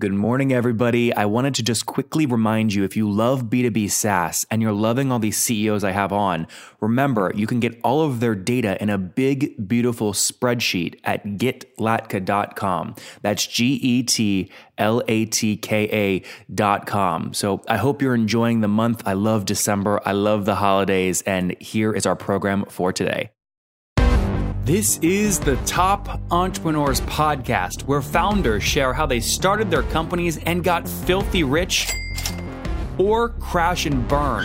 Good morning, everybody. I wanted to just quickly remind you if you love B2B SaaS and you're loving all these CEOs I have on, remember you can get all of their data in a big, beautiful spreadsheet at getlatka.com. That's G E T L A T K A.com. So I hope you're enjoying the month. I love December. I love the holidays. And here is our program for today. This is the Top Entrepreneurs Podcast, where founders share how they started their companies and got filthy rich or crash and burn.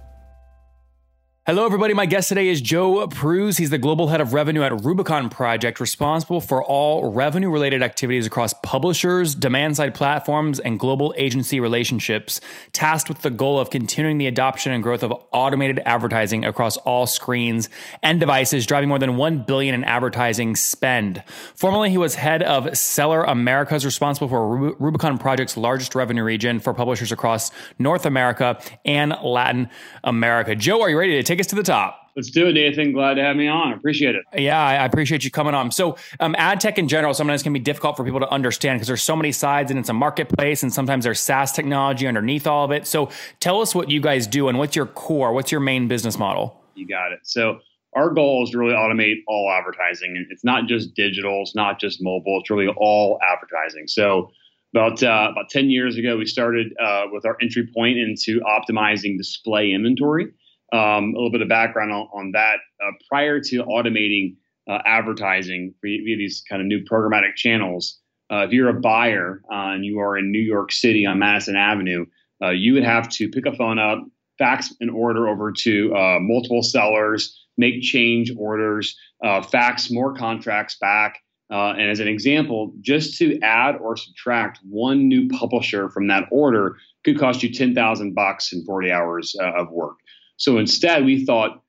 Hello, everybody. My guest today is Joe Prusz. He's the global head of revenue at Rubicon Project, responsible for all revenue related activities across publishers, demand side platforms, and global agency relationships, tasked with the goal of continuing the adoption and growth of automated advertising across all screens and devices, driving more than 1 billion in advertising spend. Formerly, he was head of Seller Americas, responsible for Rubicon Project's largest revenue region for publishers across North America and Latin America. Joe, are you ready to take us to the top. Let's do it, Nathan. Glad to have me on. Appreciate it. Yeah, I appreciate you coming on. So, um, ad tech in general, sometimes can be difficult for people to understand because there's so many sides and it's a marketplace, and sometimes there's SaaS technology underneath all of it. So, tell us what you guys do and what's your core, what's your main business model? You got it. So, our goal is to really automate all advertising. And it's not just digital, it's not just mobile, it's really all advertising. So, about uh, about 10 years ago, we started uh, with our entry point into optimizing display inventory. Um, a little bit of background on, on that. Uh, prior to automating uh, advertising via these kind of new programmatic channels, uh, if you're a buyer uh, and you are in New York City on Madison Avenue, uh, you would have to pick a phone up, fax an order over to uh, multiple sellers, make change orders, fax more contracts back. and as an example, just to add or subtract one new publisher from that order could cost you ten thousand bucks in forty hours of work. So instead, we thought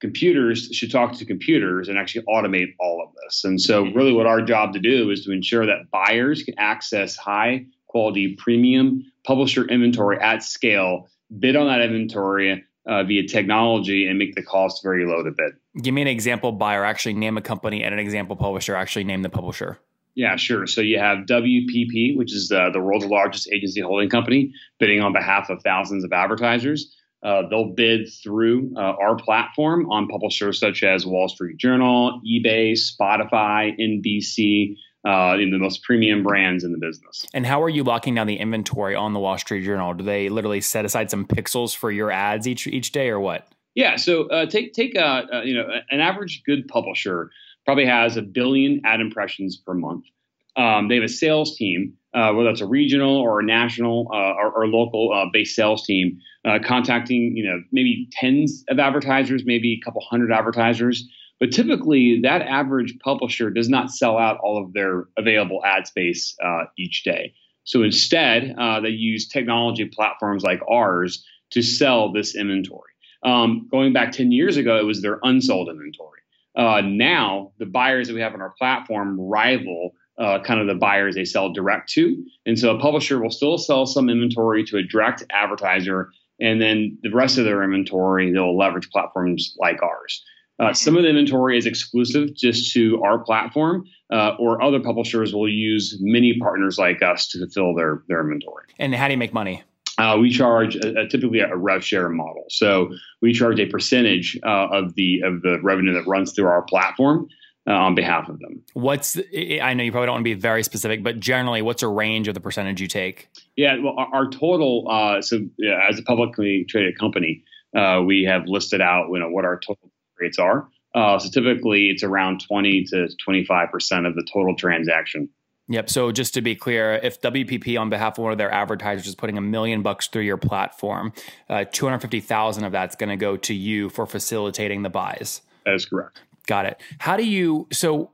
computers should talk to computers and actually automate all of this. And so, mm-hmm. really, what our job to do is to ensure that buyers can access high quality premium publisher inventory at scale, bid on that inventory uh, via technology, and make the cost very low to bid. Give me an example buyer, actually name a company, and an example publisher, actually name the publisher. Yeah, sure. So you have WPP, which is uh, the world's largest agency holding company, bidding on behalf of thousands of advertisers. Uh, they'll bid through uh, our platform on publishers such as Wall Street Journal, eBay, Spotify, NBC, uh, in the most premium brands in the business. And how are you locking down the inventory on the Wall Street Journal? Do they literally set aside some pixels for your ads each each day, or what? Yeah. So uh, take take a, you know an average good publisher probably has a billion ad impressions per month. Um, they have a sales team, uh, whether it's a regional or a national uh, or, or, local uh, based sales team, uh, contacting you know maybe tens of advertisers, maybe a couple hundred advertisers. But typically, that average publisher does not sell out all of their available ad space uh, each day. So instead, uh, they use technology platforms like ours to sell this inventory. Um, going back 10 years ago, it was their unsold inventory. now, the buyers that we have on our platform rival uh, kind of the buyers they sell direct to. And so a publisher will still sell some inventory to a direct advertiser, and then the rest of their inventory they'll leverage platforms like ours. Uh, mm-hmm. some of the inventory is exclusive just to our platform, uh, or other publishers will use many partners like us to fulfill their their inventory. And how do you make money? Uh, we charge a, a, typically a rev share model. So we charge a percentage uh, of the of the revenue that runs through our platform uh, on behalf of them. What's I know you probably don't want to be very specific, but generally, what's a range of the percentage you take? Yeah, well, our, our total. Uh, so yeah, as a publicly traded company, uh, we have listed out you know what our total rates are. Uh, so typically, it's around twenty to twenty five percent of the total transaction. Yep. So just to be clear, if WPP on behalf of one of their advertisers is putting a million bucks through your platform, uh, two hundred fifty thousand of that's going to go to you for facilitating the buys. That is correct Got it. How do you? So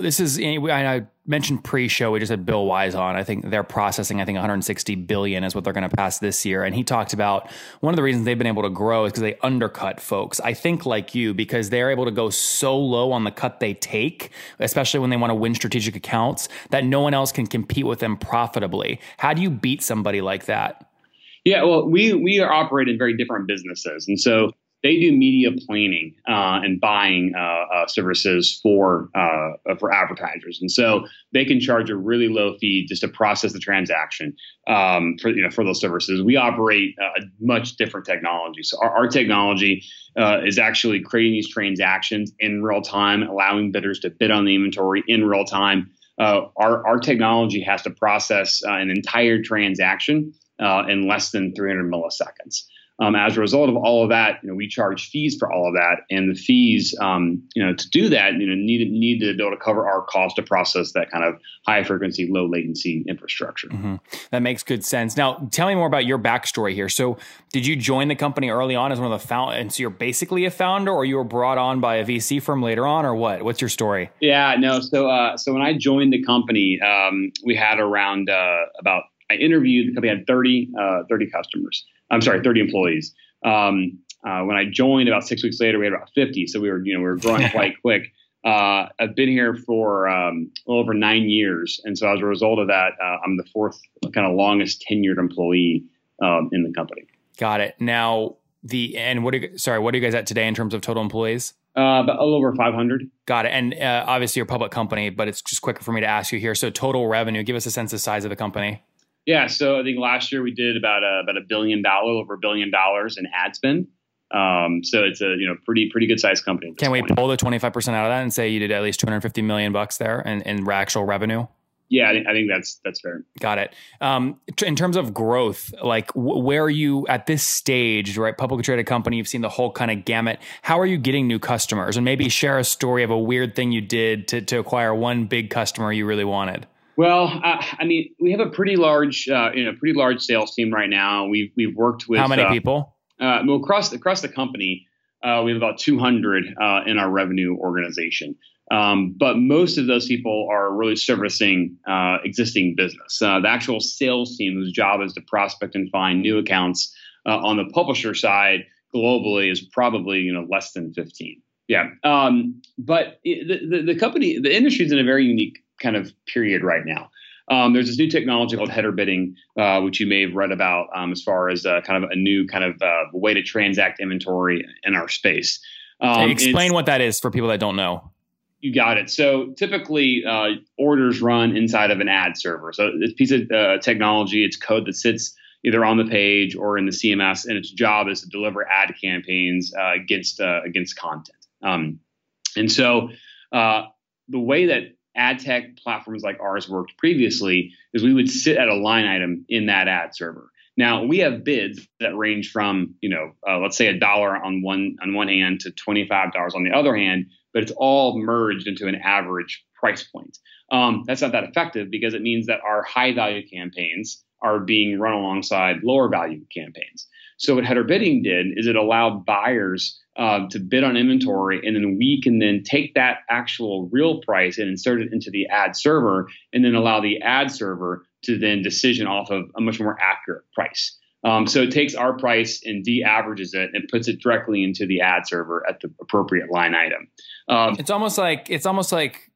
this is I mentioned pre-show. We just had Bill Wise on. I think they're processing. I think 160 billion is what they're going to pass this year. And he talked about one of the reasons they've been able to grow is because they undercut folks. I think like you because they're able to go so low on the cut they take, especially when they want to win strategic accounts, that no one else can compete with them profitably. How do you beat somebody like that? Yeah, well, we we are operating very different businesses, and so they do media planning uh, and buying uh, uh, services for uh, for advertisers, and so they can charge a really low fee just to process the transaction um, for you know for those services. We operate a much different technology. So our, our technology uh, is actually creating these transactions in real time, allowing bidders to bid on the inventory in real time. Uh, our our technology has to process an entire transaction in less than 300 milliseconds. Um, as a result of all of that, you know, we charge fees for all of that, and the fees, um, you know, to do that, you know, need need to be able to cover our cost to process that kind of high frequency, low latency infrastructure. Mm-hmm. That makes good sense. Now, tell me more about your backstory here. So, did you join the company early on as one of the founders? And so you're basically a founder, or you were brought on by a VC firm later on, or what? What's your story? Yeah, no. So, uh, so when I joined the company, um, we had around uh, about I interviewed the company had 30, uh, 30 customers. I'm sorry, 30 employees. Um, uh, when I joined about six weeks later, we had about 50. So we were, you know, we were growing quite quick. Uh, I've been here for um, over nine years, and so as a result of that, uh, I'm the fourth kind of longest tenured employee um, in the company. Got it. Now the and what? Are you, sorry, what are you guys at today in terms of total employees? Uh, about a little over 500. Got it. And uh, obviously, you're a public company, but it's just quicker for me to ask you here. So, total revenue, give us a sense of size of the company. Yeah, so I think last year we did about a, about a billion dollar, over a billion dollars in ad spend. Um, so it's a you know pretty pretty good sized company. Can we point. pull the twenty five percent out of that and say you did at least two hundred fifty million bucks there in, in actual revenue? Yeah, I think, that's that's fair. Got it. Um, in terms of growth, like w- where are you at this stage? Right, publicly traded company. You've seen the whole kind of gamut. How are you getting new customers? And maybe share a story of a weird thing you did to to acquire one big customer you really wanted. Well, uh, I mean, we have a pretty large, uh, you know, pretty large sales team right now. We've we've worked with how many uh, people? Uh, well, across across the company, uh, we have about 200 uh, in our revenue organization. Um, but most of those people are really servicing existing business. the actual sales team, whose job is to prospect and find new accounts on the publisher side globally, is probably you know less than 15. Yeah, um, but the, the the company, the industry is in a very unique kind of period right now. Um, there's this new technology called header bidding, uh, which you may have read about um, as far as uh, kind of a new kind of uh, way to transact inventory in our space. Um, explain what that is for people that don't know. You got it. So typically, uh, orders run inside of an ad server. So this piece of uh, technology, it's code that sits either on the page or in the CMS, and its job is to deliver ad campaigns uh, against against content. Um, and so the way that ad tech platforms like ours worked previously is we would sit at a line item in that ad server. Now we have bids that range from you know uh, let's say a dollar on one on one hand to twenty five dollars on the other hand, but it's all merged into an average price point. Um, that's not that effective because it means that our high value campaigns are being run alongside lower value campaigns. So what header bidding did is it allowed buyers uh, to bid on inventory, and then we can then take that actual real price and insert it into the ad server, and then allow the ad server to then decision off of a much more accurate price. Um, so it takes our price and de-averages it and puts it directly into the ad server at the appropriate line item. Um, it's almost like it's almost like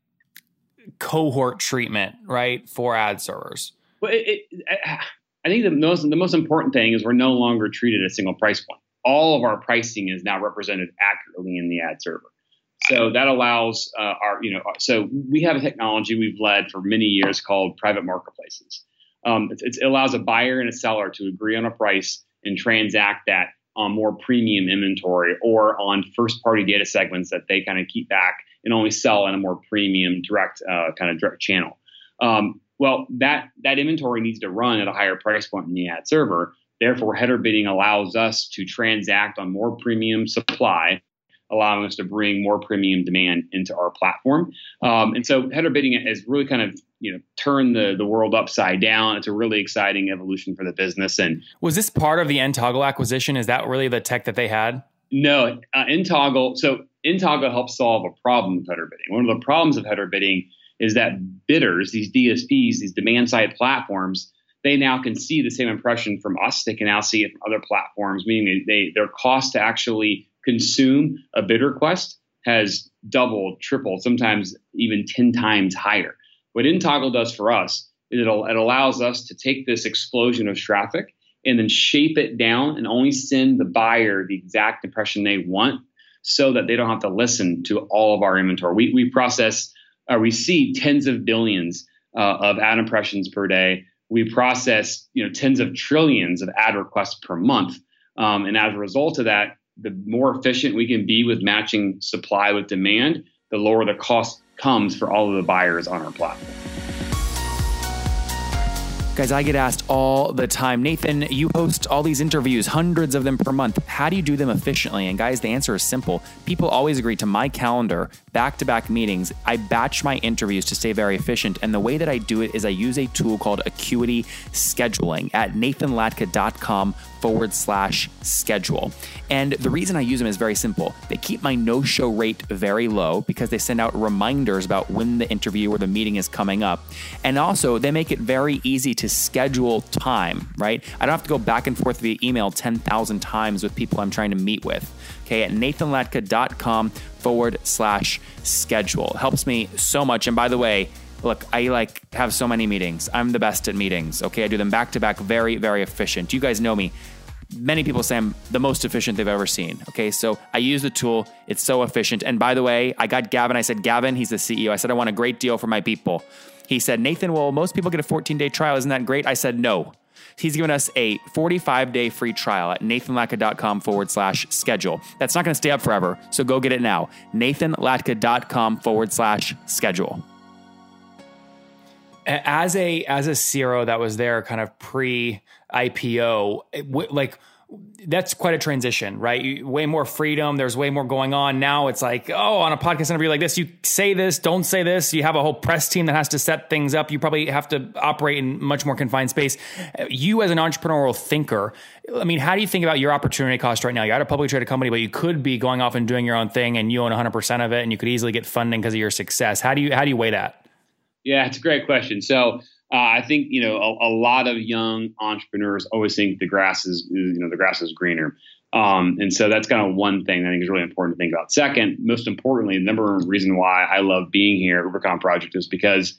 cohort treatment, right, for ad servers. Well, it, it, I think the most the most important thing is we're no longer treated at a single price point all of our pricing is now represented accurately in the ad server. So that allows uh, our, you know, so we have a technology we've led for many years called private marketplaces. Um, it, it allows a buyer and a seller to agree on a price and transact that on more premium inventory or on first party data segments that they kind of keep back and only sell in a more premium direct uh, kind of direct channel. Um, well, that that inventory needs to run at a higher price point in the ad server. Therefore, header bidding allows us to transact on more premium supply, allowing us to bring more premium demand into our platform. Um, and so, header bidding has really kind of you know turned the the world upside down. It's a really exciting evolution for the business. And was this part of the nToggle acquisition? Is that really the tech that they had? No, uh, nToggle. So nToggle helps solve a problem with header bidding. One of the problems of header bidding is that bidders, these DSPs, these demand side platforms, they now can see the same impression from us. They can now see it from other platforms, meaning they, their cost to actually consume a bid request has doubled, tripled, sometimes even 10 times higher. What nToggle does for us is it, it allows us to take this explosion of traffic and then shape it down and only send the buyer the exact impression they want so that they don't have to listen to all of our inventory. We, we process, uh, we see tens of billions uh, of ad impressions per day. We process, you know, tens of trillions of ad requests per month. Um, and as a result of that, the more efficient we can be with matching supply with demand, the lower the cost comes for all of the buyers on our platform. Guys, I get asked all the time, Nathan, you host all these interviews, hundreds of them per month. How do you do them efficiently? And guys, the answer is simple. People always agree to my calendar, back to back meetings. I batch my interviews to stay very efficient. And the way that I do it is I use a tool called Acuity Scheduling at nathanlatka.com forward slash schedule. And the reason I use them is very simple. They keep my no show rate very low because they send out reminders about when the interview or the meeting is coming up. And also, they make it very easy to schedule time, right? I don't have to go back and forth via email 10,000 times with people I'm trying to meet with. Okay, at nathanlatka.com forward slash schedule. Helps me so much. And by the way, look, I like have so many meetings. I'm the best at meetings. Okay, I do them back to back, very, very efficient. You guys know me. Many people say I'm the most efficient they've ever seen. Okay, so I use the tool. It's so efficient. And by the way, I got Gavin. I said, Gavin, he's the CEO. I said, I want a great deal for my people. He said, Nathan, well, most people get a 14 day trial. Isn't that great? I said, no. He's given us a 45 day free trial at nathanlatka.com forward slash schedule. That's not going to stay up forever. So go get it now. nathanlatka.com forward slash schedule as a as a CRO that was there kind of pre IPO, like that's quite a transition, right? Way more freedom. There's way more going on. Now it's like, oh, on a podcast interview like this, you say this, don't say this. You have a whole press team that has to set things up. You probably have to operate in much more confined space. Uh, you, as an entrepreneurial thinker, I mean, how do you think about your opportunity cost right now? You're at a publicly traded company, but you could be going off and doing your own thing, and you own 100 percent of it, and you could easily get funding because of your success. How do you how do you weigh that? Yeah, it's a great question. So uh, I think you know a, a, lot of young entrepreneurs always think the grass is you know the grass is greener, um, and so that's kind of one thing I think is really important to think about. Second, most importantly, the number one reason why I love being here at Rubicon Project is because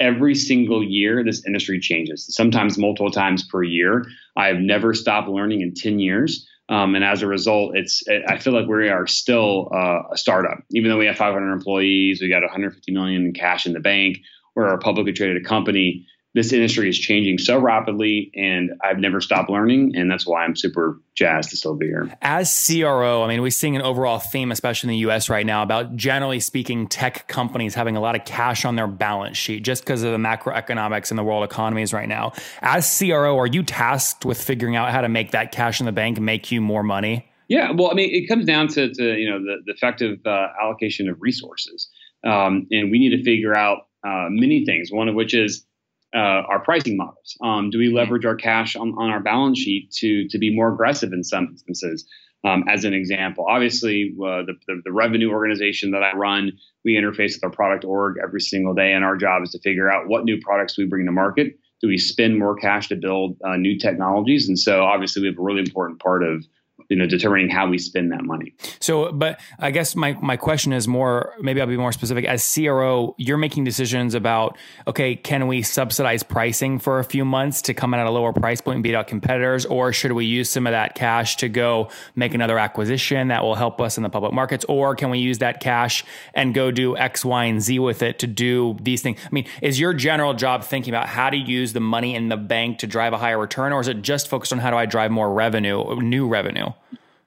every single year this industry changes. Sometimes multiple times per year. I have never stopped learning in ten years. Um, and as a result, it's I feel like we are still uh, a startup, even though we have 500 employees, we got 150 million in cash in the bank we're a publicly traded company. This industry is changing so rapidly, and I've never stopped learning, and that's why I'm super jazzed to still be here. As CRO, I mean, we're seeing an overall theme, especially in the US right now, about generally speaking, tech companies having a lot of cash on their balance sheet just because of the macroeconomics and the world economies right now. As CRO, are you tasked with figuring out how to make that cash in the bank make you more money? Yeah, well, I mean, it comes down to, to you know the, the effective uh, allocation of resources, um, and we need to figure out uh, many things, one of which is uh, our pricing models. Um, do we leverage our cash on, on our balance sheet to, to be more aggressive in some instances? Um, as an example, obviously, uh, the, the, the, revenue organization that I run, we interface with our product org every single day, and our job is to figure out what new products we bring to market. Do we spend more cash to build uh, new technologies? And so, obviously, we have a really important part of you know determining how we spend that money. So but i guess my my question is more maybe i'll be more specific. As cro you're making decisions about okay can we subsidize pricing for a few months to come in at a lower price point and beat out competitors? Or should we use some of that cash to go make another acquisition that will help us in the public markets? Or can we use that cash and go do x y and z with it to do these things? I mean is your general job thinking about how to use the money in the bank to drive a higher return? Or is it just focused on how do i drive more revenue new revenue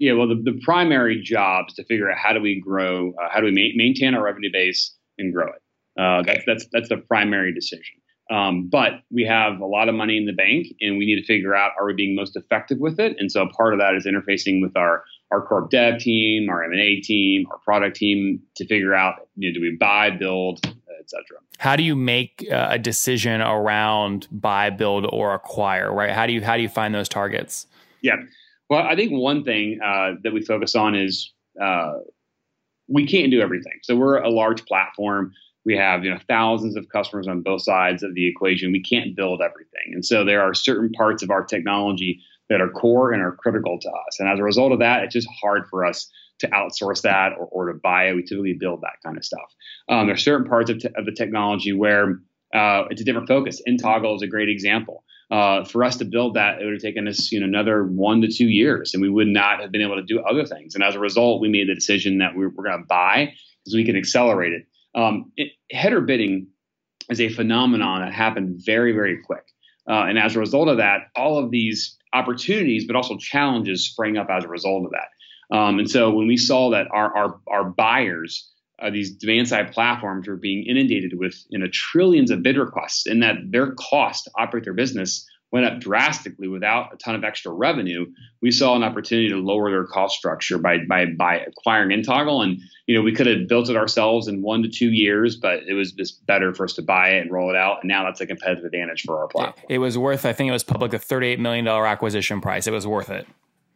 yeah, well, the, the primary job is to figure out how do we grow, uh, how do we ma- maintain our revenue base and grow it. Uh, that's that's that's the primary decision. Um, but we have a lot of money in the bank, and we need to figure out are we being most effective with it. And so part of that is interfacing with our our corp dev team, our M and A team, our product team to figure out you know, do we buy, build, etc. How do you make uh, a decision around buy, build, or acquire? Right? How do you how do you find those targets? Yeah. Well, I think one thing uh, that we focus on is uh, we can't do everything. So we're a large platform. We have you know thousands of customers on both sides of the equation. We can't build everything, and so there are certain parts of our technology that are core and are critical to us. And as a result of that, it's just hard for us to outsource that or, or to buy it. We typically build that kind of stuff. Um, there are certain parts of, te- of the technology where uh, it's a different focus. nToggle is a great example. Uh, for us to build that, it would have taken us you know another one to two years, and we would not have been able to do other things. And as a result, we made the decision that we we're going to buy because we can accelerate it. Um, it. Header bidding is a phenomenon that happened very very quick, uh, and as a result of that, all of these opportunities, but also challenges, sprang up as a result of that. Um, and so when we saw that our our, our buyers uh, these demand side platforms were being inundated with you know trillions of bid requests and that their cost to operate their business went up drastically without a ton of extra revenue we saw an opportunity to lower their cost structure by by by acquiring nToggle. And you know we could have built it ourselves in one to two years but it was just better for us to buy it and roll it out. And now that's a competitive advantage for our platform. it was worth i think it was public a 38 million dollar acquisition price. It was worth it.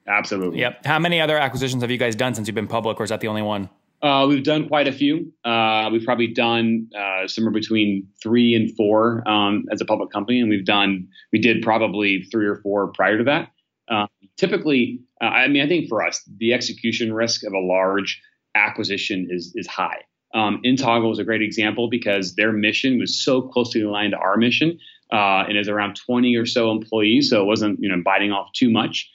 Absolutely. Yep. How many other acquisitions have you guys done since you've been public or is that the only one uh, we've done quite a few. Uh, we've probably done uh, somewhere between three and four um, as a public company, and we've done we did probably three or four prior to that. Uh, typically, uh, I mean, I think for us, the execution risk of a large acquisition is is high. Um, nToggle is a great example because their mission was so closely aligned to our mission, uh, and is around 20 or so employees, so it wasn't you know biting off too much.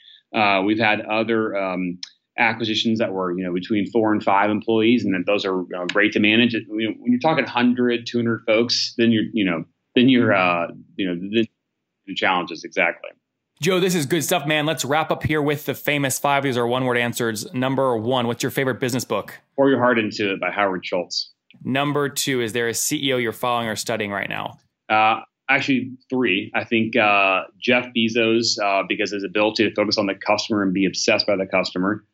we've had other um, acquisitions that were you know between four and five employees and that those are uh, great to manage. You know, when you're talking 100 200 folks then you're you know then you're uh you know the, the challenges exactly. Joe this is good stuff man. Let's wrap up here with the famous five. These are one word answers. Number one what's your favorite business book? Pour your heart into it by howard schultz. Number two is there a ceo you're following or studying right now? Uh, actually three. I think uh, Jeff Bezos, uh, because his ability to focus on the customer and be obsessed by the customer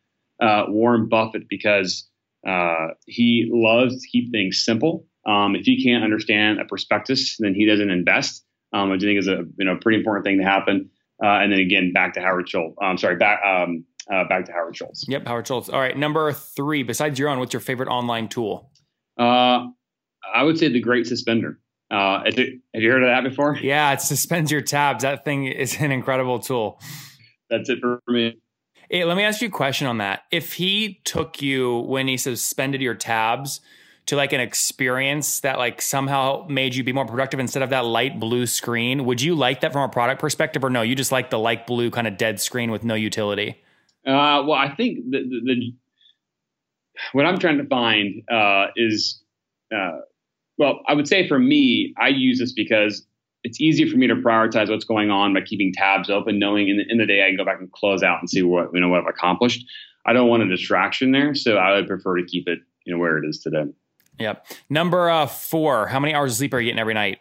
uh, Warren Buffett because uh, he loves to keep things simple. Um, if he can't understand a prospectus, then he doesn't invest. Um, I think is a you know pretty important thing to happen. Uh, and then again, back to Howard Schultz. I'm um, sorry, back um, uh, back to Howard Schultz. Yep, Howard Schultz. All right, number three. Besides your own, what's your favorite online tool? Uh, I would say the Great Suspender. Uh, have you heard of that before? Yeah, it suspends your tabs. That thing is an incredible tool. That's it for me. Hey, let me ask you a question on that. If he took you when he suspended your tabs to like an experience that like somehow made you be more productive instead of that light blue screen, would you like that from a product perspective or no? You just like the light blue kind of dead screen with no utility? Uh, well, I think the, the, the, what I'm trying to find uh, is, uh, well, I would say for me, I use this because it's easy for me to prioritize what's going on by keeping tabs open, knowing in the, in the day I can go back and close out and see what you know what I've accomplished. I don't want a distraction there, so I would prefer to keep it you know where it is today. Yep. Number uh, four. How many hours of sleep are you getting every night?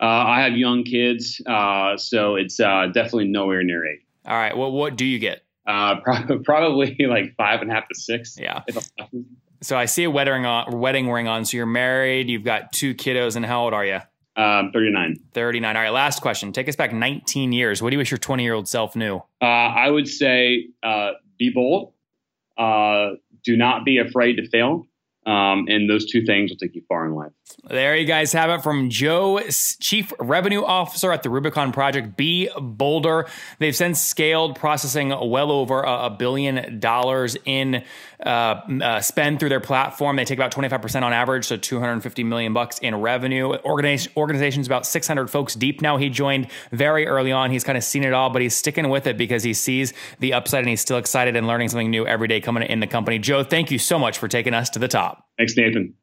Uh, I have young kids, uh, so it's uh, definitely nowhere near eight. All right. Well, what do you get? Uh, probably like five and a half to six. Yeah. So I see a wedding on, wedding ring on. So you're married. You've got two kiddos, and how old are you? Um, 39. 39. All right, last question. Take us back 19 years. What do you wish your 20 year old self knew? Uh, I would say uh, be bold. Uh, do not be afraid to fail. Um, and those two things will take you far in life. There you guys have it from Joe, Chief Revenue Officer at the Rubicon Project. Be Boulder. They've since scaled, processing well over a, billion dollars in uh, uh, spend through their platform. They take about 25% on average, so 250 million bucks in revenue. Organization, organization's about 600 folks deep now. He joined very early on. He's kind of seen it all, but he's sticking with it because he sees the upside and he's still excited and learning something new every day coming in the company. Joe, thank you so much for taking us to the top. Thanks, Nathan.